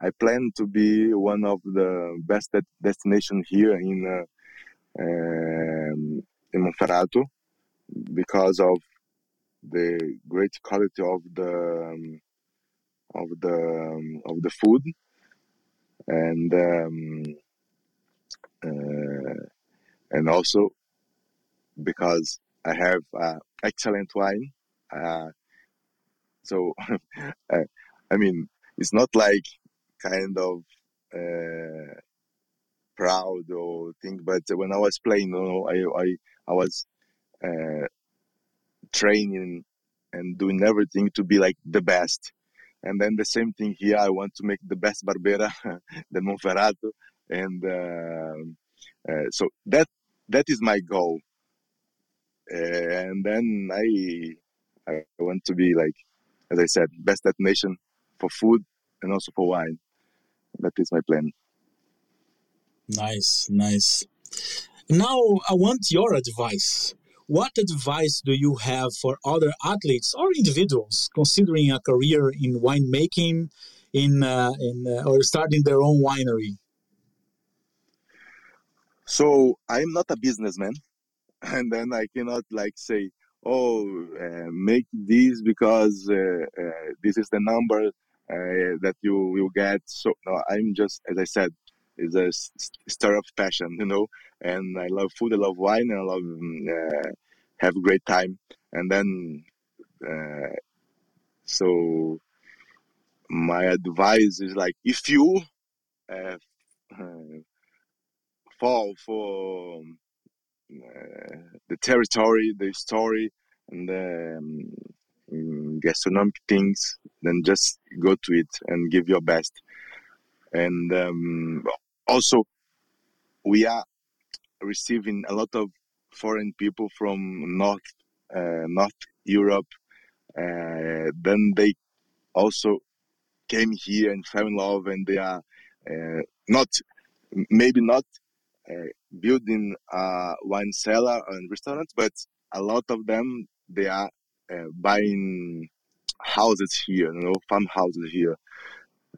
I plan to be one of the best destination here in uh, um, in Monferrato because of the great quality of the um, of the um, of the food, and um, uh, and also because I have uh, excellent wine. Uh, so, I, I mean, it's not like kind of uh, proud or thing, but when I was playing, you know, I I, I was uh, training and doing everything to be like the best. And then the same thing here, I want to make the best Barbera, the Monferrato, and uh, uh, so that that is my goal. Uh, and then I I want to be like, as I said, best destination for food and also for wine. That is my plan. Nice, nice. Now I want your advice. What advice do you have for other athletes or individuals considering a career in winemaking, in, uh, in uh, or starting their own winery? So I'm not a businessman, and then I cannot like say, "Oh, uh, make this because uh, uh, this is the number uh, that you will get." So no, I'm just, as I said, it's a story of passion, you know. And I love food, I love wine, and I love uh, have a great time. And then, uh, so my advice is like, if you uh, fall for uh, the territory, the story, and the um, gastronomic things, then just go to it and give your best. And um, also we are receiving a lot of foreign people from north uh, north europe uh, then they also came here and fell in love and they are uh, not maybe not uh, building a wine cellar and restaurants but a lot of them they are uh, buying houses here you know farmhouses here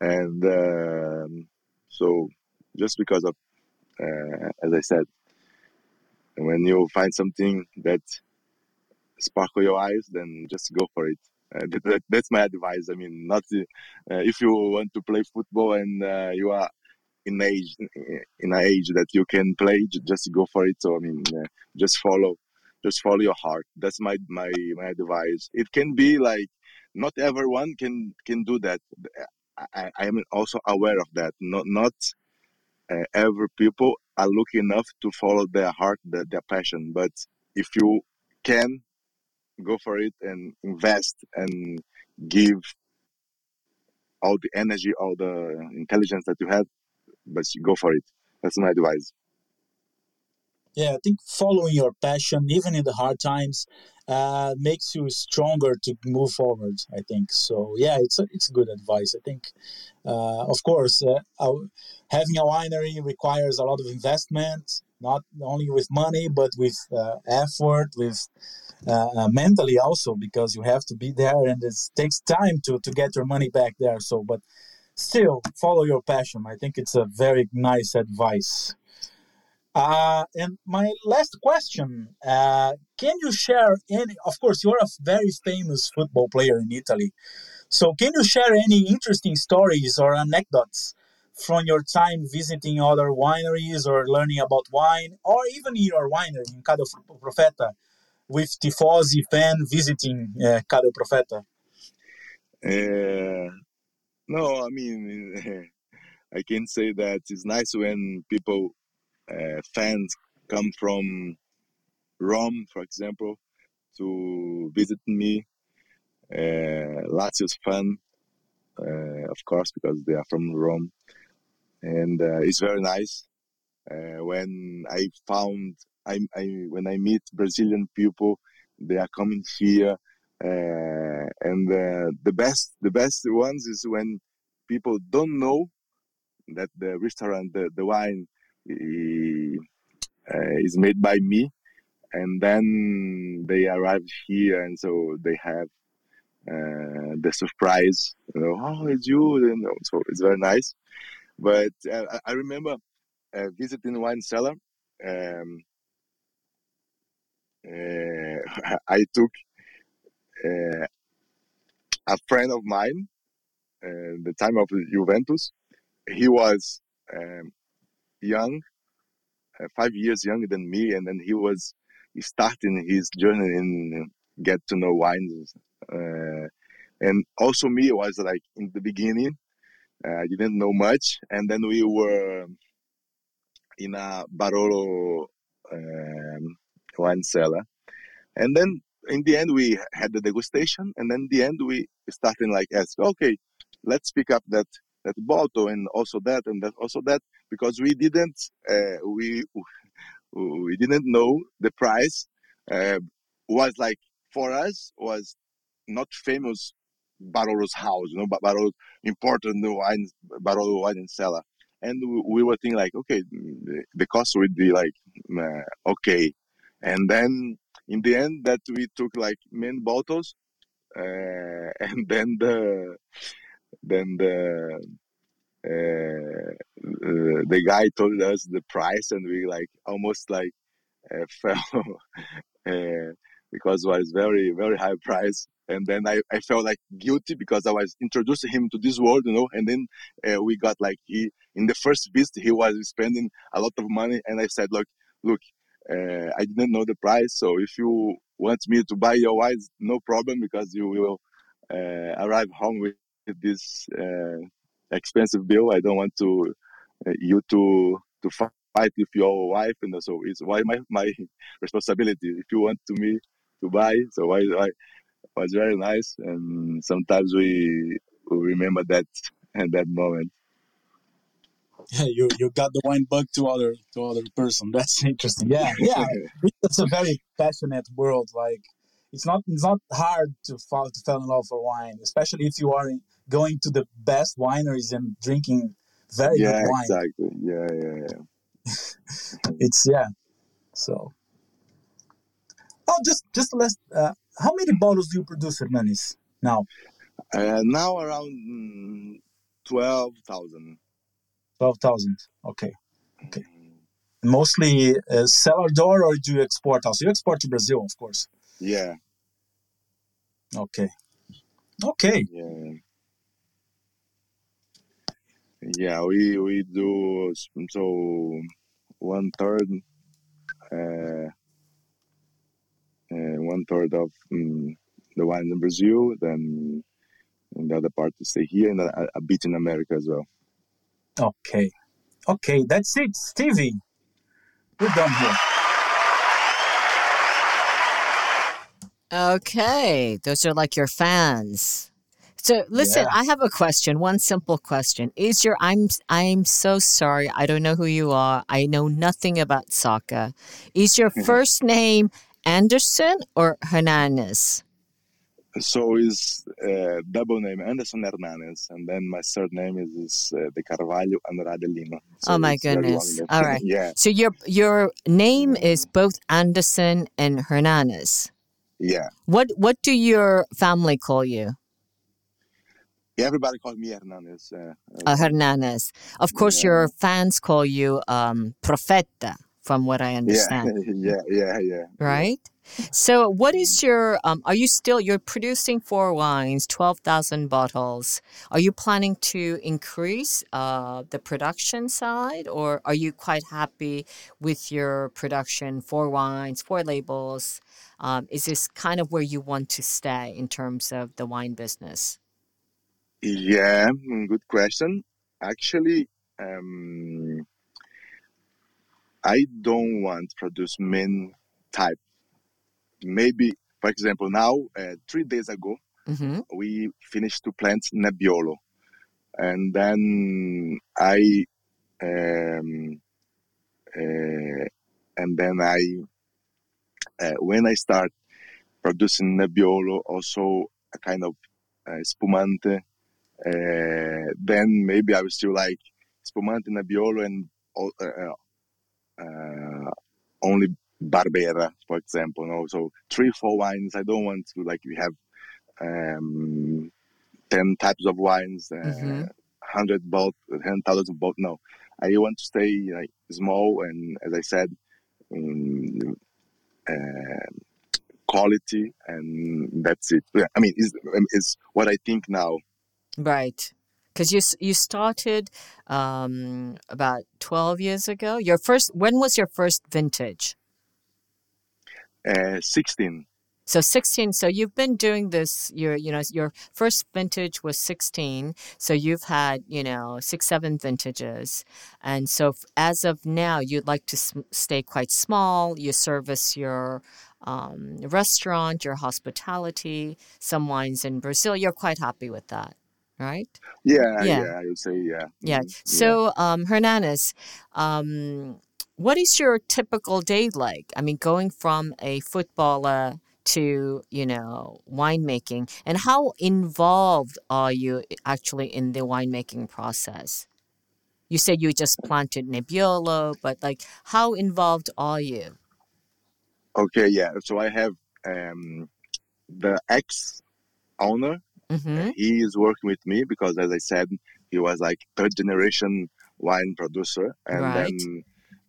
and um, so just because of, uh, as I said, when you find something that sparkle your eyes, then just go for it. Uh, that, that, that's my advice. I mean, not uh, if you want to play football and uh, you are in age in an age that you can play, just go for it. So I mean, uh, just follow, just follow your heart. That's my my my advice. It can be like not everyone can can do that. I, I am also aware of that. Not not uh, every people are lucky enough to follow their heart, their, their passion. But if you can, go for it and invest and give all the energy, all the intelligence that you have, but go for it. That's my advice. Yeah, I think following your passion, even in the hard times, uh, makes you stronger to move forward. I think so. Yeah, it's a, it's good advice. I think, uh, of course, uh, having a winery requires a lot of investment, not only with money but with uh, effort, with uh, uh, mentally also, because you have to be there and it takes time to to get your money back there. So, but still, follow your passion. I think it's a very nice advice. Uh, and my last question uh, can you share any? Of course, you're a very famous football player in Italy. So, can you share any interesting stories or anecdotes from your time visiting other wineries or learning about wine, or even your winery in Ca del Profeta with Tifosi fan visiting uh, Ca del Profeta? Uh, no, I mean, I can say that it's nice when people fans come from Rome, for example, to visit me. Uh, Lazio's fan, uh, of course, because they are from Rome, and uh, it's very nice. Uh, when I found, I, I when I meet Brazilian people, they are coming here, uh, and uh, the best, the best ones is when people don't know that the restaurant, the, the wine uh, is made by me and then they arrive here and so they have uh, the surprise you know oh it's you know so it's very nice but uh, i remember uh, visiting wine cellar um, uh, i took uh, a friend of mine uh, the time of Juventus. He was um, young, uh, five years younger than me, and then he was starting his journey in get to know wines. Uh, and also me was like in the beginning, uh, I didn't know much, and then we were in a Barolo um, wine cellar, and then in the end we had the degustation, and then the end we started like ask, okay, let's pick up that that bottle and also that and that also that because we didn't uh, we we didn't know the price uh, was like for us was not famous Barolo's house, you know, Barolo important wine, Barolo wine and cellar. And we were thinking like, okay, the cost would be like, uh, okay. And then in the end that we took like many bottles, uh, and then the, then the, uh, the guy told us the price and we like almost like uh, fell uh, because it was very very high price. And then I, I felt like guilty because I was introducing him to this world, you know. And then uh, we got like he in the first visit he was spending a lot of money, and I said, look, look, uh, I didn't know the price, so if you want me to buy your wines, no problem, because you will uh, arrive home with this expensive bill. I don't want to uh, you to to fight with your wife, and so it's why my my responsibility. If you want to me to buy, so why why was very nice, and sometimes we, we remember that at that moment. Yeah, you you got the wine bug to other to other person. That's interesting. Yeah, yeah. it's a very passionate world. Like it's not it's not hard to fall to fall in love for wine, especially if you are going to the best wineries and drinking very yeah, good wine. Exactly. Yeah, yeah, yeah. it's yeah. So. Oh, just just less. Uh, how many bottles do you produce, Hernanes, now? Uh, now around mm, 12,000. 12,000. Okay. Okay. Mostly uh, cellar door or do you export also? You export to Brazil, of course. Yeah. Okay. Okay. Yeah. Yeah, we we do so one third uh, uh, one third of um, the wine in Brazil, then the other part to stay here, and a, a bit in America as well. Okay, okay, that's it, Stevie. We're done here. Okay, those are like your fans. So listen, yeah. I have a question, one simple question. Is your I'm I'm so sorry, I don't know who you are. I know nothing about soccer. Is your first name Anderson or Hernanes? So is uh, double name Anderson Hernanes, and then my surname is, is uh, De Carvalho and Lima. So oh my goodness! All right. yeah. So your your name is both Anderson and Hernanes. Yeah. What what do your family call you? Everybody calls me Hernanes. Uh, uh, Hernanes. Of course, yeah. your fans call you um, Profeta from what I understand. Yeah, yeah, yeah. Right? So, what is your, um, are you still, you're producing four wines, 12,000 bottles. Are you planning to increase uh, the production side or are you quite happy with your production, four wines, four labels? Um, is this kind of where you want to stay in terms of the wine business? Yeah, mm, good question. Actually, um, I don't want to produce main type. Maybe, for example, now uh, three days ago mm-hmm. we finished to plant Nebbiolo, and then I, um, uh, and then I, uh, when I start producing Nebbiolo, also a kind of uh, spumante, then maybe I will still like spumante Nebbiolo and uh, uh, only Barbera, for example. Know? So three, four wines. I don't want to like we have um, ten types of wines, uh, mm-hmm. hundred both, ten thousand both. No, I want to stay like small and, as I said, um, uh, quality, and that's it. I mean, is is what I think now. Right. Because you you started um, about twelve years ago. Your first. When was your first vintage? Uh, 16. So 16 so you've been doing this your you know your first vintage was 16 so you've had you know 6 7 vintages and so as of now you'd like to stay quite small you service your um, restaurant your hospitality some wines in Brazil you're quite happy with that right Yeah, Yeah. yeah, I would say yeah. yeah. Mm, So, um, Hernanes, um, what is your typical day like? I mean, going from a footballer to, you know, winemaking, and how involved are you actually in the winemaking process? You said you just planted Nebbiolo, but like, how involved are you? Okay, yeah. So I have um, the ex owner. Mm-hmm. He is working with me because, as I said, he was like third generation wine producer, and Right. then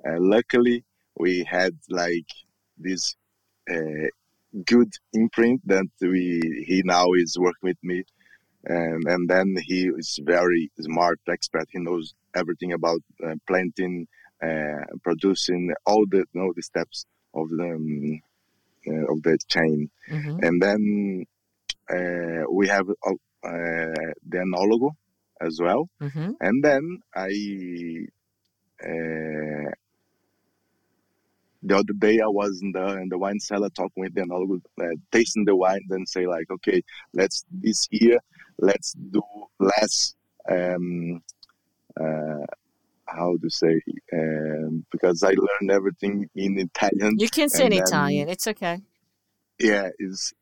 uh, luckily we had like this uh, good imprint that we he now is working with me, and and then he is very smart expert. He knows everything about uh, planting, uh, producing all the you know the steps of the um, uh, of the chain Mm-hmm. and then uh, we have uh, uh, the enologo as well Mm-hmm. and then i uh, the other day i was in the in the wine cellar talking with the enologo uh, tasting the wine and say like okay let's this year let's do less um uh how to say um, because i learned everything in italian You can say in Italian. It's okay. yeah is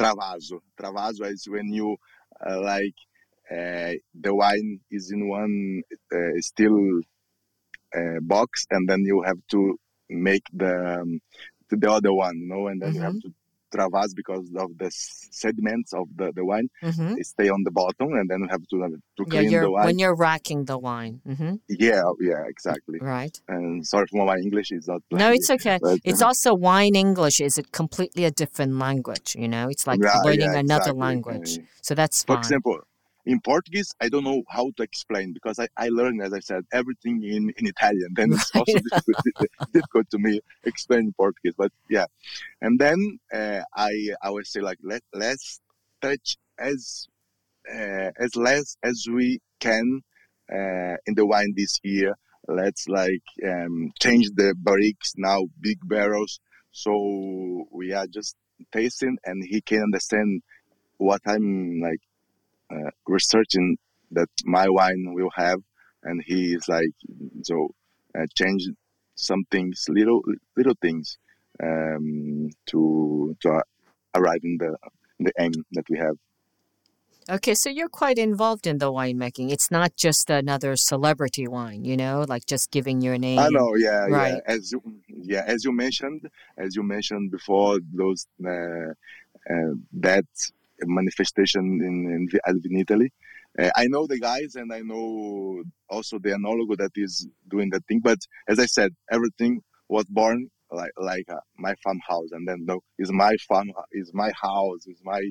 travaso travaso is when you uh, like uh, the wine is in one uh, still uh, box and then you have to make the um, to the other one you know and then you have to travas because of the sediments of the, the wine Mm-hmm. they stay on the bottom and then you have to uh, to Yeah, clean you're the wine when you're racking the wine. Mm-hmm. yeah yeah exactly Right. and sorry for my english is not No, it's okay. but- It's also wine English is a completely a different language, you know? It's like Yeah, learning yeah, another exactly. language. So that's For fine. example, in Portuguese, I don't know how to explain because I, I learned, as I said, everything in, in Italian. Then it's also difficult, difficult to me explain in Portuguese. But yeah, and then uh, I I always say like let let's touch as uh, as less as we can uh, in the wine this year. Let's like um, change the barriques now, big barrels, so we are just tasting, and he can understand what I'm like uh, researching that my wine will have, and he is like so uh, change some things, little little things, um, to to arrive in the the aim that we have. Okay, so you're quite involved in the winemaking. It's not just another celebrity wine, you know, like just giving your name. I know, yeah, Right. yeah. As you, yeah, as you mentioned, as you mentioned before, those uh, uh, that manifestation in in Alvin, Italy. Uh, I know the guys, and I know also the enologo that is doing that thing. But as I said, everything was born like like uh, my farmhouse, and then no, is my farm, is my house, is my.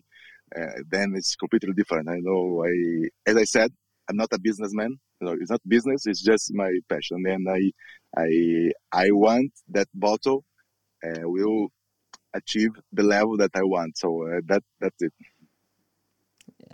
Uh, then it's completely different. I know. I as I said, I'm not a businessman. You know, it's not business. It's just my passion, and I I I want that bottle uh, will achieve the level that I want. So uh, that that's it.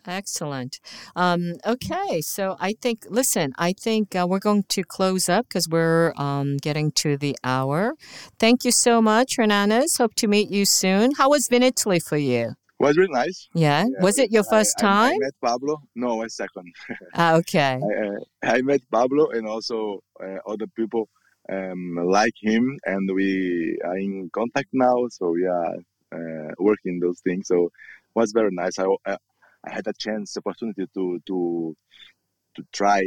Excellent. Um, okay, so I think, listen, I think uh, we're going to close up because we're um, getting to the hour. Thank you so much, Hernanes. Hope to meet you soon. How was Vinitaly for you? Was really nice. Yeah. Yeah, was it your I- first I, I, time? met Pablo. No, a second. Ah, okay. I, uh, I met Pablo and also uh, other people um, like him, and we are in contact now. So yeah, uh, working those things. So it was very nice. I, I had a chance, opportunity to to to try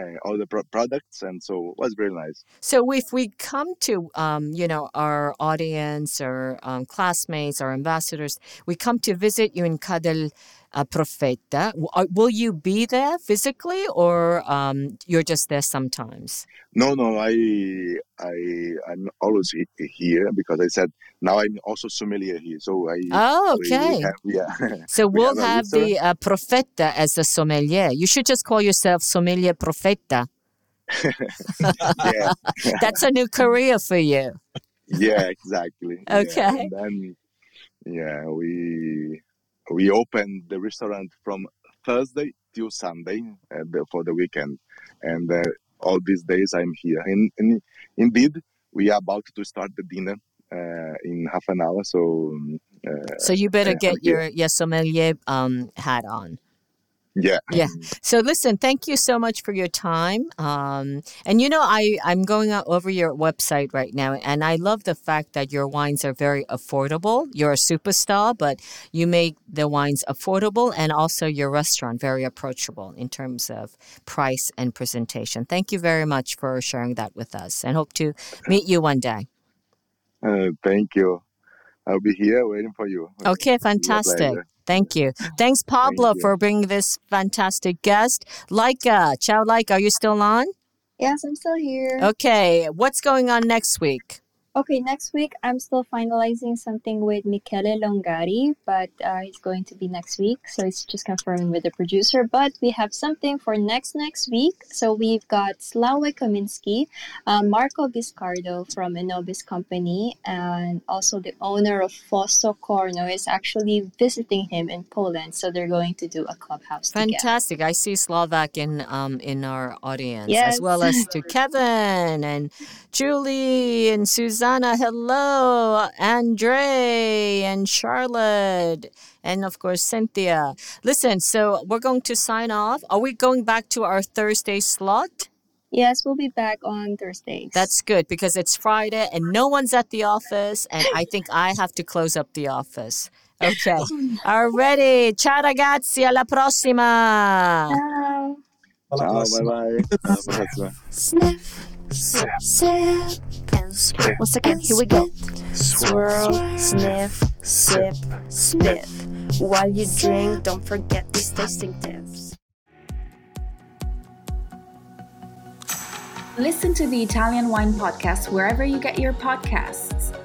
uh, all the pro- products, and so it was very nice. So if we come to, um, you know, our audience or um, classmates or ambassadors, we come to visit you in Ca del uh, Profeta. Uh, will you be there physically, or um, you're just there sometimes? No, no, I, I, I'm always here because I said now I'm also sommelier here. So I. Oh, okay. Have, yeah. So we we'll have, have the uh, Profeta as the sommelier. You should just call yourself Sommelier Profeta. That's a new career for you. Yeah, exactly. Okay. Yeah, then, yeah, we we opened the restaurant from Thursday till Sunday uh, for the weekend, and uh, all these days I'm here. And, and, indeed, we are about to start the dinner uh, in half an hour. So, uh, so you better get your your sommelier um, hat on. Yeah. Yeah. So listen, thank you so much for your time. Um, and you know, I I'm going over your website right now, and I love the fact that your wines are very affordable. You're a superstar, but you make the wines affordable, and also your restaurant very approachable in terms of price and presentation. Thank you very much for sharing that with us, and hope to meet you one day. Uh, thank you. I'll be here waiting for you. Okay, fantastic. Thank you. Thanks, Pablo, Thank you. for bringing this fantastic guest. Laika, ciao, Laika, are you still on? Yes, I'm still here. Okay, what's going on next week? Okay, next week I'm still finalizing something with Michele Longari, but uh, it's going to be next week, so it's just confirming with the producer. But we have something for next next week. So we've got Slawe Kaminski, uh, Marco Biscardo from Enobis Company, and also the owner of Fosto Corno is actually visiting him in Poland. So they're going to do a clubhouse together. Fantastic. I see Slovak in um in our audience Yes. as well as to Kevin and Julie and Susanna. Hello, Andre and Charlotte. And of course, Cynthia. Listen, so we're going to sign off. Are we going back to our Thursday slot? Yes, we'll be back on Thursdays. That's good because it's Friday and no one's at the office, and I think I have to close up the office. Okay. Oh, Already. Ciao ragazzi, alla prossima. Ciao. Ciao, bye bye. Alla prossima. Sniff, sip, sip, and swirl. Once again, here we go. Swirl, sniff, sip, spiff. While you drink, don't forget these tasting tips. Listen to the Italian Wine Podcast wherever you get your podcasts.